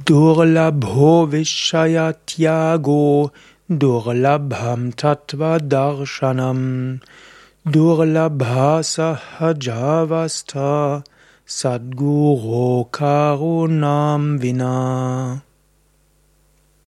Durlabho Vishayatyago Durlabham Tattva Darshanam Durlabha Sahajavastha Sadguru Karunam Vina